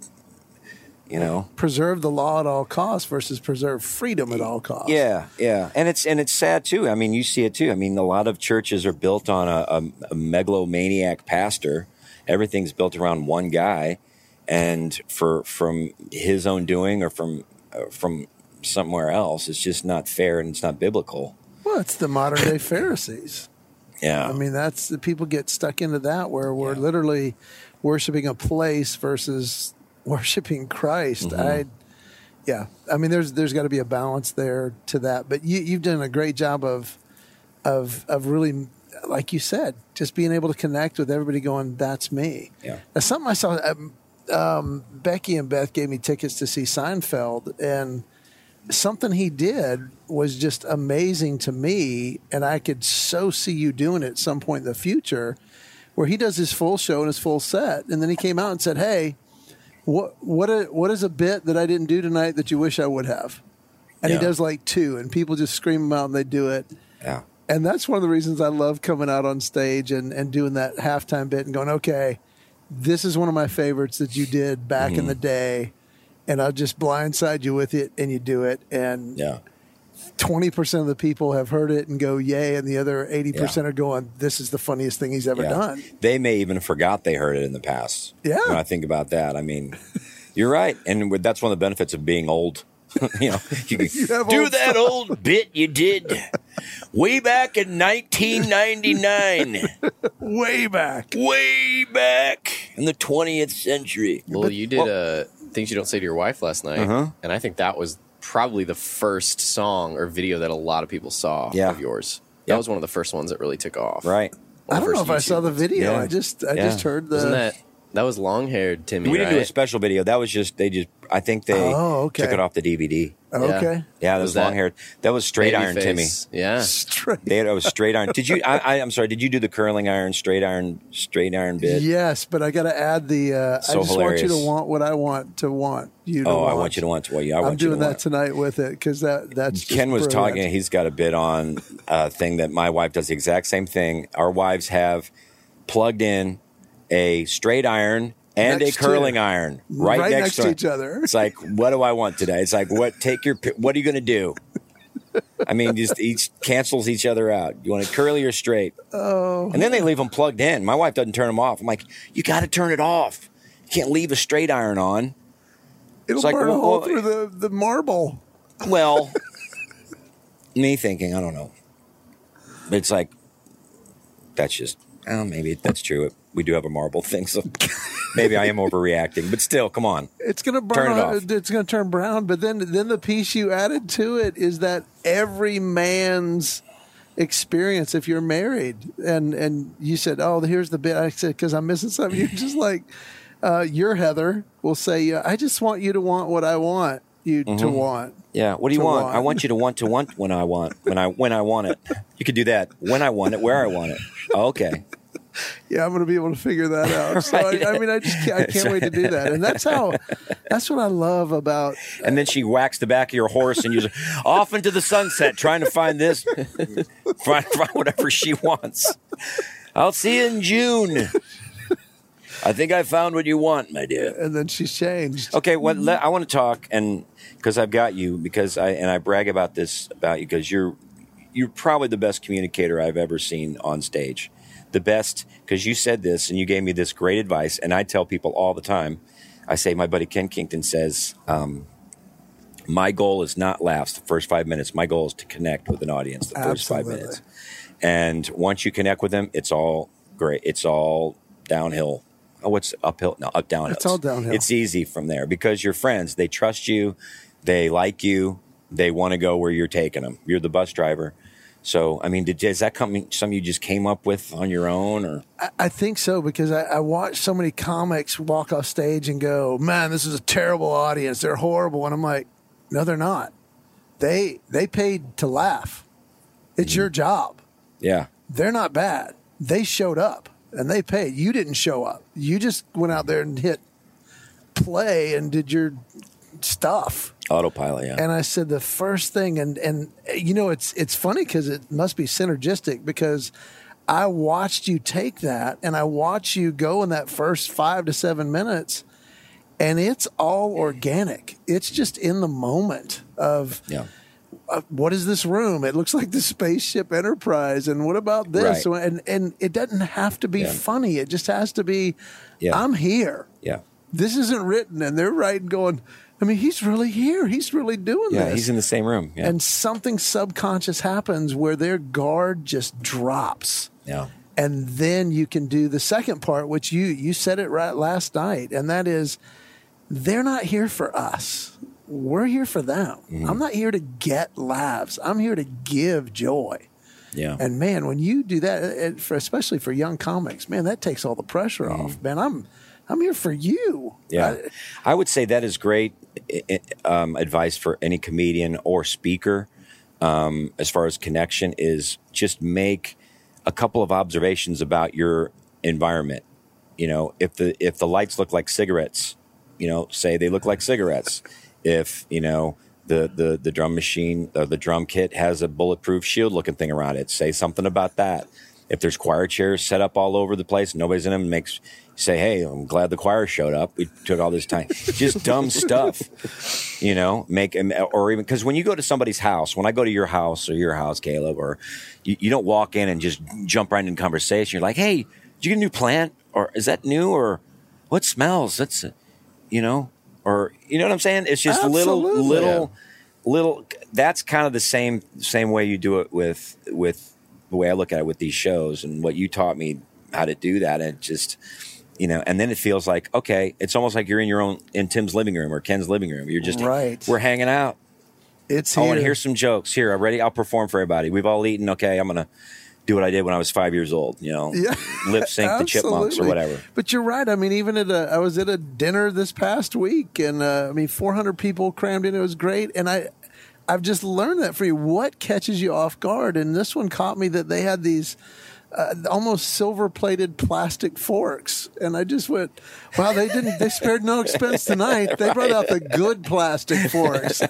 you know. Preserve the law at all costs versus preserve freedom at all costs. yeah yeah. And it's and it's sad too. I mean you see it too. I mean a lot of churches are built on a, a, a megalomaniac pastor. Everything's built around one guy. And for from his own doing or from uh, from somewhere else it's just not fair and it's not biblical. Well, it's the modern day Pharisees. Yeah I mean, that's the people get stuck into that where we're literally worshiping a place versus worshiping Christ. Mm-hmm. I, yeah, I mean, there's there's got to be a balance there to that. But you you've done a great job of of of really, like you said, just being able to connect with everybody. Going, that's me. Yeah. Now, something I saw. Um, um, Becky and Beth gave me tickets to see Seinfeld, and something he did was just amazing to me and i could so see you doing it at some point in the future where he does his full show and his full set and then he came out and said hey what what a, what is a bit that i didn't do tonight that you wish i would have and Yeah. he does like two and people just scream them out and they do it yeah and that's one of the reasons I love coming out on stage and, and doing that halftime bit and going, okay, this is one of my favorites that you did back in mm-hmm. the day. And I'll just blindside you with it and you do it. And yeah twenty percent of the people have heard it and go yay, and the other eighty percent are going, "This is the funniest thing he's ever Yeah. done." They may even forgot they heard it in the past. Yeah. When I think about that, I mean, you're right, and that's one of the benefits of being old. you know, you can have do old that old bit you did way back in 1999, Way back. way back in the 20th century. Well, you did uh, things you don't say to your wife last night, Uh-huh. and I think that was probably the first song or video that a lot of people saw Yeah. of yours. That Yeah. was one of the first ones that really took off. Right. One I don't know if first I saw the video. Yeah. I just I Yeah. just heard the. Wasn't that that was long haired Timmy? We didn't do a special video. That was just they just. I think they Oh, okay. took it off the DVD. Oh, okay. Yeah, that Was was, long haired. That was straight iron Babyface. Timmy. Yeah. Straight. They had, it was straight iron. Did you? I, I'm sorry. Did you do the curling iron, straight iron, straight iron bit? Yes, but I got to add the. Uh, So I just want you to want what I want to want you to Oh, want. I want you to want to. Well, yeah, I you doing that want. tonight with it because that that's Ken was brilliant. talking. He's got a bit on a thing that my wife does the exact same thing. Our wives have plugged in a straight iron and Next a to- curling iron right, right next to to each other. It's like, what do I want today? It's like, what? Take your. What are you going to do? I mean, just each cancels each other out. You want it curly or straight? Oh, And then they leave them plugged in. My wife doesn't turn them off. I'm like, you got to turn it off. You can't leave a straight iron on. it'll it's like, burn a hole through the the marble. Well, me thinking, I don't know. It's like that's just oh, maybe that's true. We do have a marble thing, so maybe I am overreacting. But still, come on. It's gonna burn. Turn it off. It's gonna turn brown. But then then the piece you added to it is that every man's experience if you're married and and you said oh here's the bit i said because i'm missing something you're just like uh, your heather will say uh, i just want you to want what i want you Mm-hmm. to want Yeah. What do you want? want. I want you to want to want when I want when I when I want it. You could do that when I want it, where I want it. Oh, okay. Yeah i'm gonna be able to figure that out so Right. I, I mean i just can't, i can't wait to do that and that's how that's what i love about And then she whacks the back of your horse and you're off into the sunset trying to find this, find, find whatever she wants. I'll see you in June. I think I found what you want, my dear. and then she's changed Okay, what let, I want to talk and because I've got you because I and I brag about this about you because you're you're probably the best communicator I've ever seen on stage. The best because you said this and you gave me this great advice and I tell people all the time. I say my buddy Ken Kington says um, my goal is not laughs the first five minutes. My goal is to connect with an audience the first five minutes. And once you connect with them, it's all great. It's all downhill. Oh, what's uphill? No, up downhill. It's all downhill. It's easy from there because you're friends. They trust you. They like you. They want to go where you're taking them. You're the bus driver. So, I mean, did, is that coming, something you just came up with on your own or? I, I think so because I, I watch so many comics walk off stage and go, "Man, this is a terrible audience. They're horrible," and I'm like, "No, they're not. They they paid to laugh. It's Mm-hmm. your job. Yeah. They're not bad. They showed up and they paid. You didn't show up. You just went out there and hit play and did your stuff." Autopilot. Yeah. And I said the first thing, and and you know it's it's funny because it must be synergistic because I watched you take that and I watched you go in that first five to seven minutes, and it's all organic. It's just in the moment of yeah. uh, what is this room? It looks like the spaceship Enterprise, and what about this? Right. And and it doesn't have to be Yeah. funny. It just has to be. Yeah. I'm here. Yeah. This isn't written, and they're writing, going. I mean, he's really here. He's really doing Yeah. this. Yeah, he's in the same room. Yeah. And something subconscious happens where their guard just drops. yeah. And then you can do the second part, which you you said it right last night, and that is they're not here for us. We're here for them. Mm-hmm. I'm not here to get laughs. I'm here to give joy. Yeah. And man, when you do that, it, for, especially for young comics, man, that takes all the pressure off. Man, I'm I'm here for you. Mm-hmm. Yeah, I- I would say that is great um, advice for any comedian or speaker. Um, as far as connection is, just make a couple of observations about your environment. You know, if the if the lights look like cigarettes, you know, say they look like cigarettes. If you know the the the drum machine or the drum kit has a bulletproof shield looking thing around it, say something about that. If there's choir chairs set up all over the place, nobody's in them, makes say, "Hey, I'm glad the choir showed up. We took all this time." Just dumb stuff, you know. Make or even because when you go to somebody's house, when I go to your house or your house, Caleb, or you, you don't walk in and just jump right into conversation. You're like, "Hey, did you get a new plant? Or is that new? Or what smells? That's, you know." Or you know what I'm saying? It's just little, Absolutely. little, little. That's kind of the same same way you do it with with the way I look at it with these shows and what you taught me how to do that. And it just, you know, and then it feels like, okay, it's almost like you're in your own, in Tim's living room or Ken's living room. You're just, Right. we're hanging out. It's Oh, here. and here's some jokes. Here, I'm ready. I'll perform for everybody. We've all eaten. Okay, I'm going to do what I did when I was five years old, you know, Yeah. lip sync the chipmunks or whatever. But you're right. I mean, even at a, I was at a dinner this past week, and uh, I mean, 400 people crammed in. It was great, and I, I've just learned that for you. What catches you off guard? And this one caught me that they had these. Uh, almost silver-plated plastic forks, and I just went, "Wow! They didn't. They spared no expense tonight. They brought out the good plastic forks."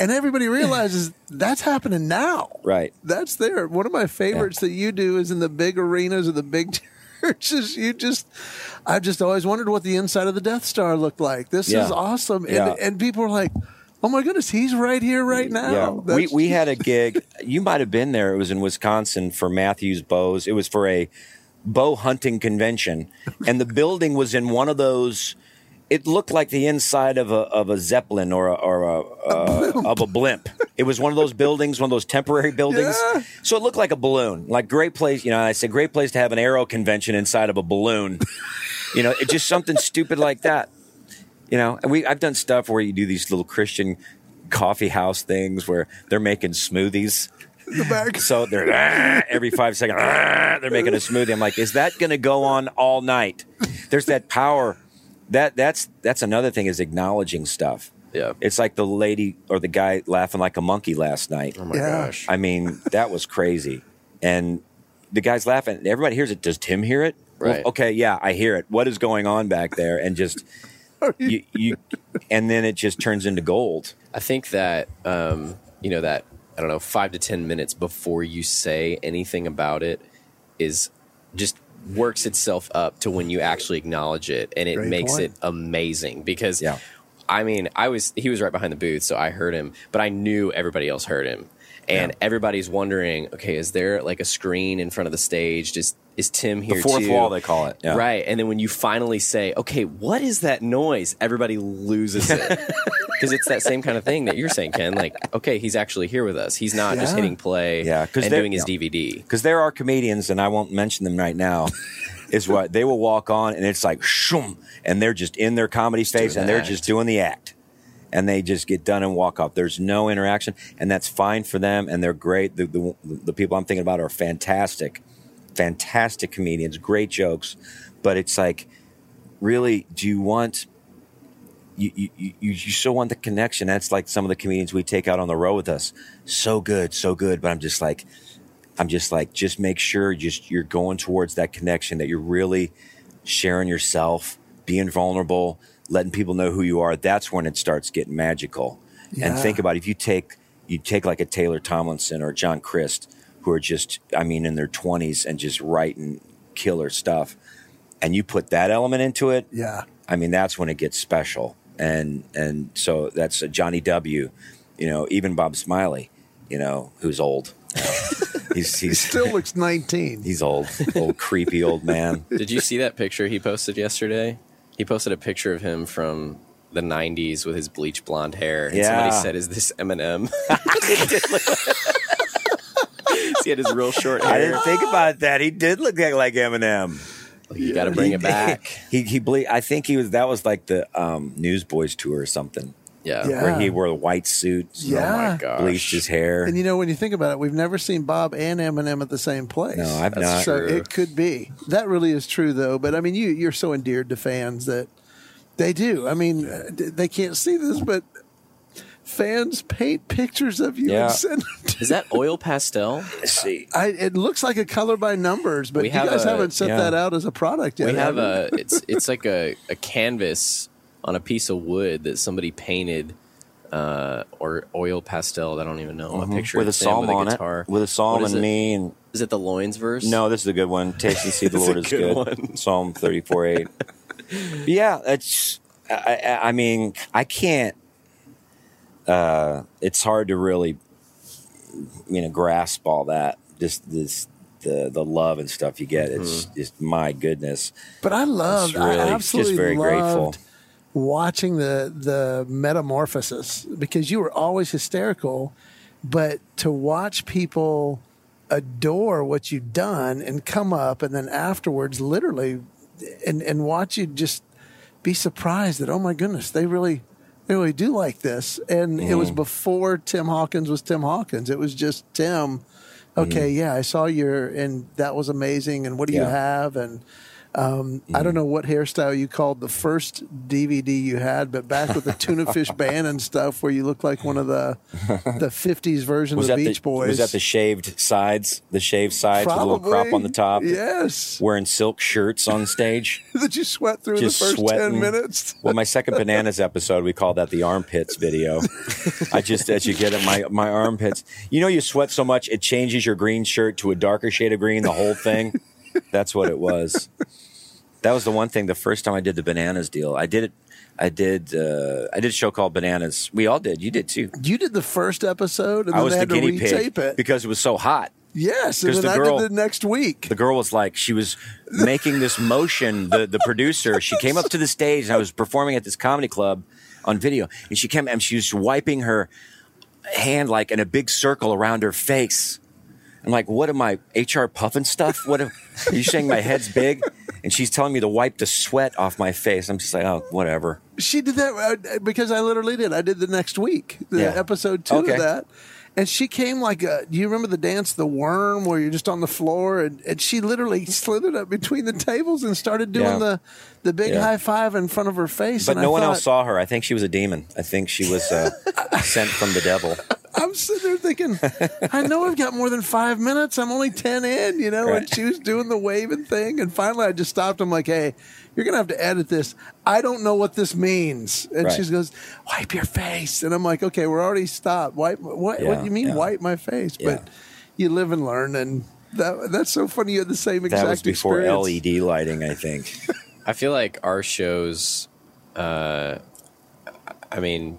and everybody realizes that's happening now. Right. That's there. One of my favorites that you do is in the big arenas or the big churches. You just, I've just always wondered what the inside of the Death Star looked like. This Yeah. is awesome. And, Yeah. and people are like, oh my goodness, he's right here, right now. Yeah, we That's- we had a gig. You might have been there. It was in Wisconsin for Mathews Bows. It was for a bow hunting convention, and the building was in one of those. It looked like the inside of a of a zeppelin or a, or a, uh, of a blimp. It was one of those buildings, one of those temporary buildings. Yeah. So it looked like a balloon. Like great place, you know. I said great place to have an aero convention inside of a balloon. you know, it just something stupid like that you know and we i've done stuff where you do these little christian coffee house things where they're making smoothies the back. so they're "Ah," every five seconds "Ah," they're making a smoothie i'm like is that going to go on all night there's that power that that's that's another thing is acknowledging stuff Yeah. it's like the lady or the guy laughing like a monkey last night Oh my Yeah. gosh. I mean, that was crazy. And the guy's laughing. Everybody hears it. Does Tim hear it? Well, Right. okay, yeah, I hear it. What is going on back there? And just you, you, and then it just turns into gold. I think that um, you know that I don't know five to ten minutes before you say anything about it is just works itself up to when you actually acknowledge it, and it Great makes point. it amazing because Yeah. I mean I was he was right behind the booth, so I heard him, but I knew everybody else heard him. And everybody's wondering, okay, is there like a screen in front of the stage? Just is Tim here The fourth too? wall, they call it. Yeah. Right. And then when you finally say, okay, what is that noise? Everybody loses it. Because it's that same kind of thing that you're saying, Ken. Like, okay, he's actually here with us. He's not just hitting play Yeah, and doing his yeah. DVD. Because there are comedians, and I won't mention them right now. is what they will walk on, and it's like shoom, and they're just in their comedy space, and they're act. just doing the act, and they just get done and walk off. There's no interaction, and that's fine for them, and they're great. The the, the people I'm thinking about are fantastic, fantastic comedians, great jokes, but it's like, really, do you want? You, you, you, you still want the connection. That's like some of the comedians we take out on the road with us. So good, so good. But I'm just like, I'm just like, just make sure just you're going towards that connection that you're really sharing yourself, being vulnerable, letting people know who you are. That's when it starts getting magical. And think about if you take you take like a Taylor Tomlinson or John Crist, who are just, I mean, in their 20s and just writing killer stuff, and you put that element into it. Yeah. I mean, that's when it gets special. And and so that's a Johnny W. You know, even Bob Smiley, you know, who's old. You know, he's he's Still looks 19. he's old, old creepy old man. Did you see that picture he posted yesterday? He posted a picture of him from the 90s with his bleach blonde hair. And somebody said, Is this Eminem? he had his real short hair. I didn't think about that. He did look like, like Eminem. You got to bring He- it back. He he ble- I think he was that was like the um, Newsboys tour or something Yeah. Yeah. where he wore the white suit, Yeah. Oh my gosh. bleached his hair. And you know, when you think about it, we've never seen Bob and Eminem at the same place. No, I've That's not. So true. it could be. That really is true, though. But I mean, you you're so endeared to fans that they do. I mean, uh, they can't see this, but fans paint pictures of you Yeah. and send them to. Is that oil pastel? Let's see. I, it looks like a color by numbers, but We you have guys a- haven't set yeah. that out as a product yet. we have have a it's it's like a, a canvas on a piece of wood that somebody painted uh, or oil pastel. I don't even know. A picture with a of Tim psalm with a on guitar. it, with a psalm and it? me, and Is it the loins verse? no, this is a good one. Taste and see the Lord is good good. Psalm thirty four eight. yeah, it's. I, I, I mean, I can't. Uh, it's hard to really, you know, grasp all that. Just this, the the love and stuff you get. It's Mm-hmm. just my goodness. But I loved, It's really I just absolutely very grateful. Watching the the metamorphosis because you were always hysterical, but to watch people adore what you've done and come up and then afterwards literally and and watch you just be surprised that oh my goodness they really they really do like this. And it was mm-hmm. before Tim Hawkins was Tim Hawkins. It was just Tim okay mm-hmm. yeah I saw your and that was amazing and what do you have? And um, I don't know what hairstyle you called the first DVD you had, but back with the tuna fish band and stuff, where you look like one of the the '50s version Was of that the Beach the Boys. was that the shaved sides, the shaved sides with a little crop on the top? Yes, Wearing silk shirts on stage. that you sweat through Just the first sweating. ten minutes. Well, my second bananas episode, we called that the armpits video. I just, as you get it, my my armpits. You know, you sweat so much it changes your green shirt to a darker shade of green. The whole thing. That's what it was. That was the one thing. The first time I did the bananas deal, I did it. I did. Uh, I did a show called Bananas. We all did. You did too. You did the first episode, and I then was they the had to guinea pig it. because it was so hot. yes, and then the I girl- did the next week. the girl was like she was making this motion the the producer she came up to the stage and i was performing at this comedy club on video and she came and she was wiping her hand like in a big circle around her face i'm like what am i H.R. Pufnstuf what am, are you saying my head's big and she's telling me to wipe the sweat off my face i'm just like oh whatever She did that uh, because I literally did. I did the next week, the Yeah. episode two Okay. of that. And she came like a. Do you remember the dance, the worm, where you're just on the floor? And, and she literally slithered up between the tables and started doing Yeah. the the big Yeah. high five in front of her face. but no I one thought, else saw her i think she was a demon i think she was uh, sent from the devil I'm sitting there thinking, I know I've got more than five minutes. I'm only ten in, you know. And she was doing the waving thing, and finally I just stopped. I'm like, Hey, you're gonna have to edit this. I don't know what this means. And Right. she goes, Wipe your face. And I'm like, Okay, we're already stopped. Wipe. What? what do you mean, yeah. wipe my face? Yeah. But you live and learn, and that that's so funny. You had the same exact that was before experience. led lighting i think I feel like our shows, uh, I mean,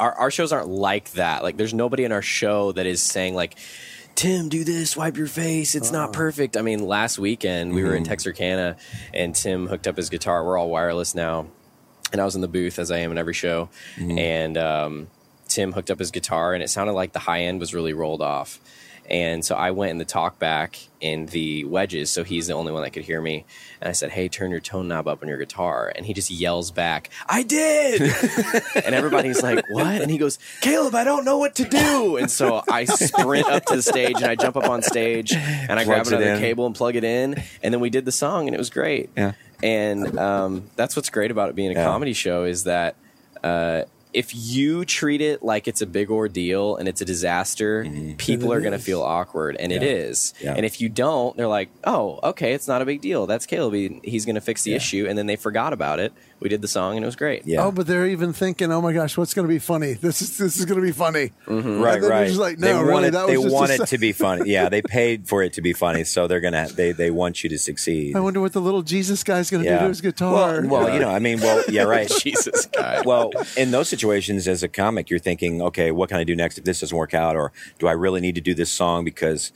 our, our shows aren't like that. Like, there's nobody in our show that is saying, like, Tim, do this, wipe your face. It's not perfect. I mean, last weekend we were in Texarkana and Tim hooked up his guitar. We're all wireless now. And I was in the booth, as I am in every show. And um, Tim hooked up his guitar and it sounded like the high end was really rolled off. And so I went in the talk back in the wedges, so he's the only one that could hear me. And I said, "Hey, turn your tone knob up on your guitar." And he just yells back, "I did!" and everybody's like, "What?" And he goes, "Caleb, I don't know what to do." And so I sprint up to the stage and I jump up on stage and I grab Plugs it another cable and plug it in, and then we did the song and it was great. Yeah. And um, that's what's great about it being a Yeah. comedy show is that. Uh, if you treat it like it's a big ordeal and it's a disaster, mm-hmm. people And it are going to feel awkward, and it Yeah. is. Yeah. And if you don't, they're like, "Oh, okay, it's not a big deal. That's Caleb. He's going to fix the Yeah. issue." And then they forgot about it. We did the song, and it was great. yeah Oh, but they're even thinking, "Oh my gosh, what's going to be funny? This is this is going to be funny." Mm-hmm. Right, And then they're right. just like, they "No, want really, it. that They was just a want it to be funny. Yeah, they paid for it to be funny, so they're gonna. They they want you to succeed. I wonder what the little Jesus guy's going to do to his guitar. Well, well, you know, I mean, well, yeah, right. Jesus, guy. well, in those situations, as a comic, you're thinking, okay, what can I do next if this doesn't work out, or do I really need to do this song because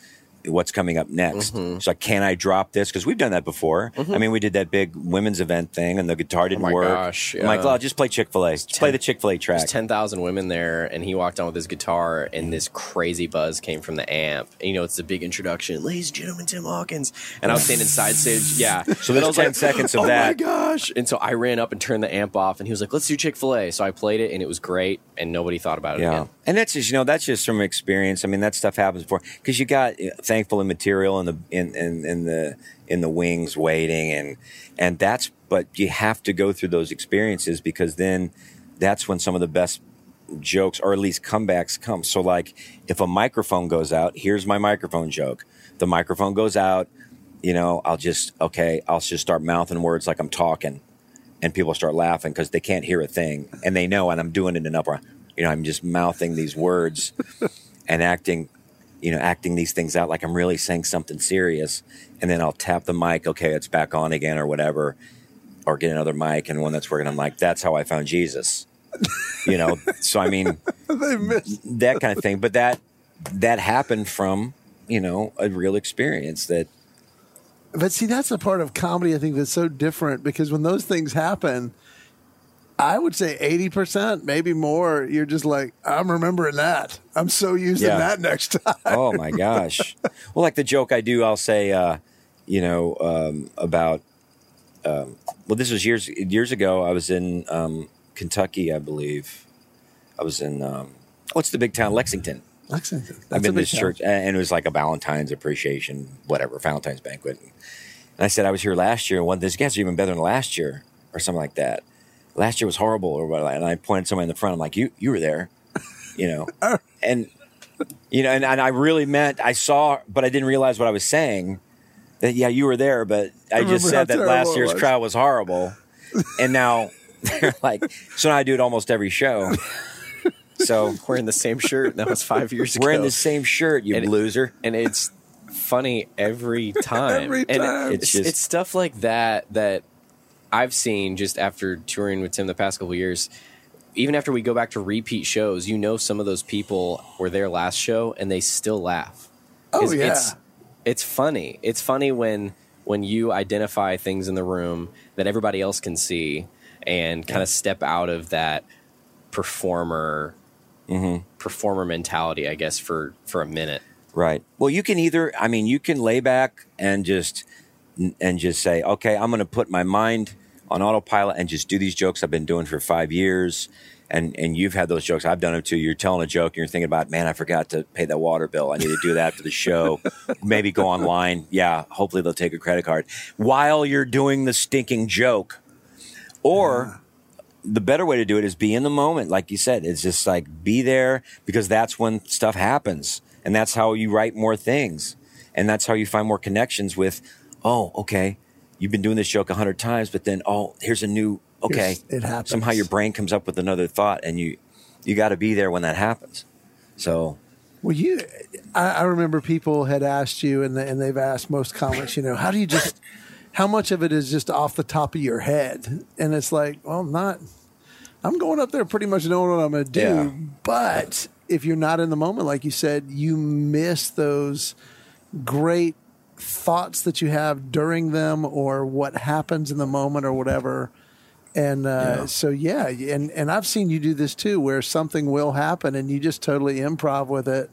what's coming up next? Mm-hmm. So can I drop this? Because we've done that before. I mean, we did that big women's event thing, and the guitar didn't Oh my work. gosh, I'm like, yeah. well, just play Chick Fil A. Just play the Chick Fil A track. There's ten thousand women there, and he walked on with his guitar, and this crazy buzz came from the amp. And, you know, it's a big introduction, ladies and gentlemen, Tim Hawkins. And I was standing side stage, yeah. So there's was 10 seconds of oh that. my gosh! And so I ran up and turned the amp off, and he was like, "Let's do Chick Fil A." So I played it, and it was great, and nobody thought about it Yeah, again. and that's just you know that's just from experience. I mean that stuff happens before because you got uh, thankful and material in the in, in in the in the wings waiting and and that's but you have to go through those experiences because then that's when some of the best jokes or at least comebacks come. So like if a microphone goes out, here's my microphone joke. The microphone goes out, you know, I'll just okay, I'll just start mouthing words like I'm talking and people start laughing because they can't hear a thing and they know and I'm doing it enough where You know, I'm just mouthing these words and acting, you know, acting these things out like I'm really saying something serious. And then I'll tap the mic, okay, it's back on again or whatever, or get another mic and one that's working. I'm like, that's how I found Jesus. You know, so I mean, that kind of thing. But that that happened from you know a real experience that But see, that's a part of comedy I think that's so different because when those things happen, I would say 80%, maybe more, you're just like, I'm remembering that. I'm so using Yeah. that next time. oh my gosh. Well, like the joke I do, I'll say, uh, you know, um, about. Um, well, this was years years ago. I was in um, Kentucky, I believe. I was in um, what's the big town, Lexington. Lexington. That's I've been to this town. church, and it was like a Valentine's appreciation, whatever, Valentine's banquet. And I said I was here last year, and one this guy's even better than last year, or something like that. Last year was horrible, or what? And I pointed somebody in the front. I'm like, you, you were there, you know, oh. and you know, and, and I really meant I saw, but I didn't realize what I was saying. That yeah, you were there, but I, remember just said that last year's was. crowd was horrible, and now they're like, so now I do it almost every show. So Wearing the same shirt. That was five years ago. wearing the same shirt, you And it- loser. and it's funny every time. Every And time. it's, It's just- it's stuff like that that I've seen just after touring with Tim the past couple of years. Even after we go back to repeat shows, you know some of those people were there last show and they still laugh. Oh, yeah. It's, it's funny. It's funny when when you identify things in the room that everybody else can see and kind of step out of that performer mm-hmm. performer mentality, I guess, for for a minute. Right. Well, you can either, I mean, you can lay back and just and just say, okay, I'm going to put my mind on autopilot and just do these jokes I've been doing for five years. And and you've had those jokes. I've done them too. You're telling a joke and you're thinking about, man, I forgot to pay that water bill. I need to do that after the show. Maybe go online. Yeah, hopefully they'll take a credit card while you're doing the stinking joke. Or the better way to do it is be in the moment like you said it's just like be there because that's when stuff happens and that's how you write more things and that's how you find more connections with oh okay you've been doing this joke a hundred times but then oh here's a new okay Here's- it happens. somehow your brain comes up with another thought and you you got to be there when that happens so Well, you, I, I remember people had asked you, and, they, and they've asked most comics, you know, how do you just, how much of it is just off the top of your head? And it's like, well, not, I'm going up there pretty much knowing what I'm going to do. Yeah. But if you're not in the moment, like you said, you miss those great thoughts that you have during them or what happens in the moment or whatever. And uh, so, yeah, and, and I've seen you do this too, where something will happen and you just totally improv with it,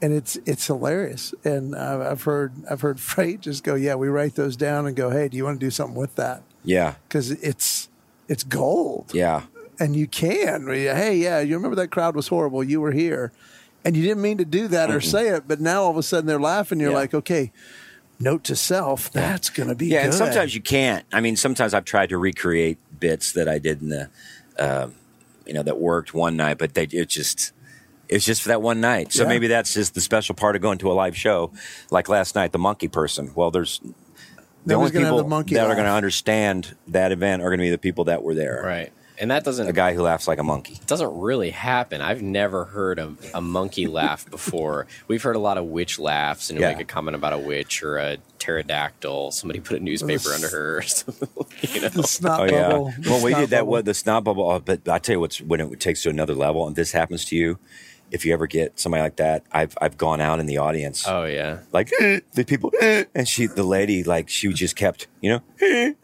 and it's it's hilarious. And I've, I've heard I've heard Freight just go, yeah, we write those down and go, hey, do you want to do something with that? yeah Because it's it's gold, yeah and you can. Hey, yeah, you remember that crowd was horrible. You were here, and you didn't mean to do that or say it, but now all of a sudden they're laughing. You're Yeah. like, okay, note to self, that's going to be yeah, and sometimes you can't. I mean, sometimes I've tried to recreate bits that I did in the, um, you know, that worked one night, but they it just it's just for that one night. So Yeah. maybe that's just the special part of going to a live show, like last night, the monkey person. Well, there's the Nobody's only people the monkey that are going to understand that event are going to be the people that were there. Right. And that doesn't A guy who laughs like a monkey. doesn't really happen. I've never heard a, a monkey laugh before. We've heard a lot of witch laughs and you Yeah. make a comment about a witch or a pterodactyl. Somebody put a newspaper under her. Or something, you know? the snot Oh yeah. bubble. the Well, we did that bubble. with the snot bubble. uh, But I tell you what's when it takes to another level, and this happens to you. If you ever get somebody like that, I've I've gone out in the audience. Oh yeah. like the people and she the lady like she just kept you know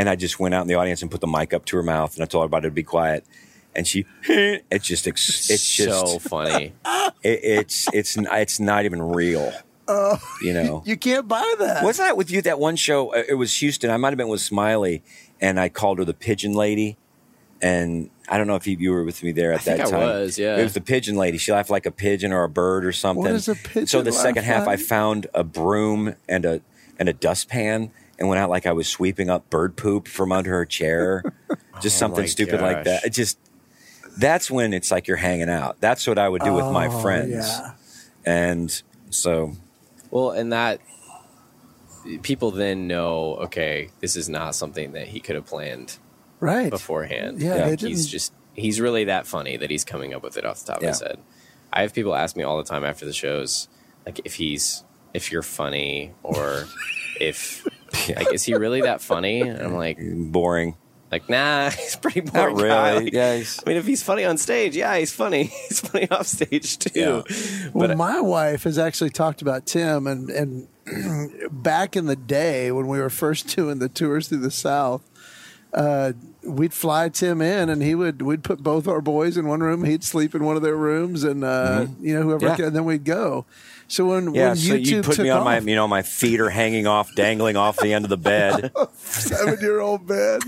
and i just went out in the audience and put the mic up to her mouth and i told everybody to be quiet and she it's just ex- it's just so funny. it, it's it's it's not even real you know You can't buy that. wasn't that with you that one show uh, it was houston i might have been with smiley and i called her the pigeon lady and I don't know if you, you were with me there at I think that I time. was, yeah. It was the pigeon lady. She laughed like a pigeon or a bird or something. does a pigeon so the second half, I found a broom and a and a dustpan and went out like I was sweeping up bird poop from under her chair, just Oh something my stupid like that. It just that's when it's like you're hanging out. That's what I would do with my Oh, friends, Yeah. and so Well, and that people then know, okay, this is not something that he could have planned Right. beforehand. Yeah, Yeah. they didn't. he's just he's really that funny that he's coming up with it off the top of his head. I have people ask me all the time after the shows, like if he's if you're funny or if like is he really that funny? And I'm like, Boring. like nah, he's pretty Not boring. guy. really. Like, Yeah, he's- I mean, if he's funny on stage, yeah, he's funny. He's funny off stage too. Well, But my wife has actually talked about Tim, and and back in the day when we were first doing the tours through the South, uh, we'd fly Tim in, and he would we'd put both our boys in one room. He'd sleep in one of their rooms, and uh, you know whoever, Mm-hmm. Yeah. and then we'd go. So when Yeah, when so YouTube you put took me on my, you know, my feet are hanging off, dangling off the end of the bed. Oh, seven year old bed,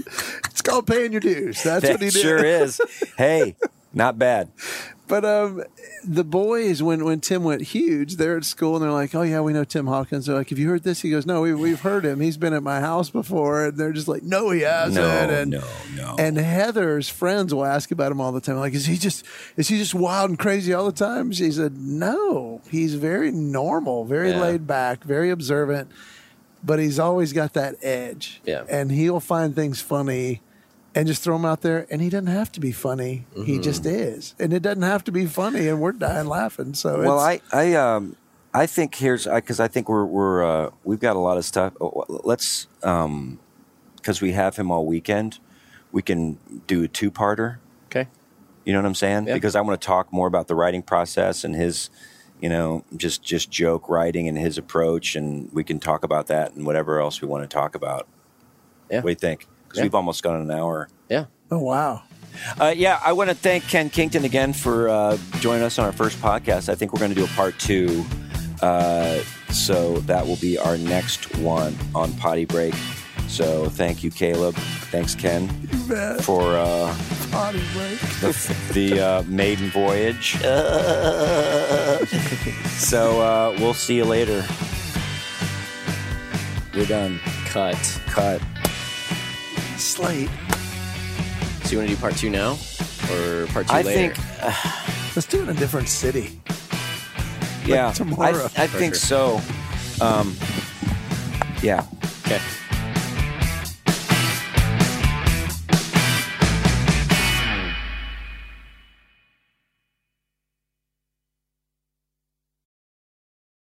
it's called paying your dues. That's that what he did. sure is. Hey, not bad. But um, the boys, when when Tim went huge, they're at school and they're like, "Oh yeah, we know Tim Hawkins." They're like, "Have you heard this?" He goes, "No, we, we've heard him. He's been at my house before." And they're just like, "No, he hasn't." No, and, no, no. And Heather's friends will ask about him all the time. Like, is he just is he just wild and crazy all the time? She said, "No, he's very normal, very Yeah. laid back, very observant." But he's always got that edge, Yeah. And he'll find things funny, and just throw him out there. And he doesn't have to be funny; he Mm-hmm. just is. And it doesn't have to be funny, and we're dying laughing. So, Well, it's, I, I, um, I think here's I because I think we're we're uh, we've got a lot of stuff. Oh, Let's um, because we have him all weekend, we can do a two parter. okay, You know what I'm saying? Yeah. Because I want to talk more about the writing process and his, you know, just just joke writing and his approach, and we can talk about that and whatever else we want to talk about. Yeah. What do you think? Because Yeah. we've almost gone an hour. yeah, oh wow, Uh, yeah, I want to thank Ken Kington again for uh, joining us on our first podcast. I think we're going to do a part two. Uh, so that will be our next one on Potty Break. So thank you, Caleb. Thanks, Ken, for uh, potty break. the, the uh, maiden voyage. so uh, we'll see you later. You're done. cut. Cut. Slate. So you want to do part two now, or part two I later? think Let's do it in a different city. Yeah, tomorrow. I, I think sure. so. Um, yeah. okay.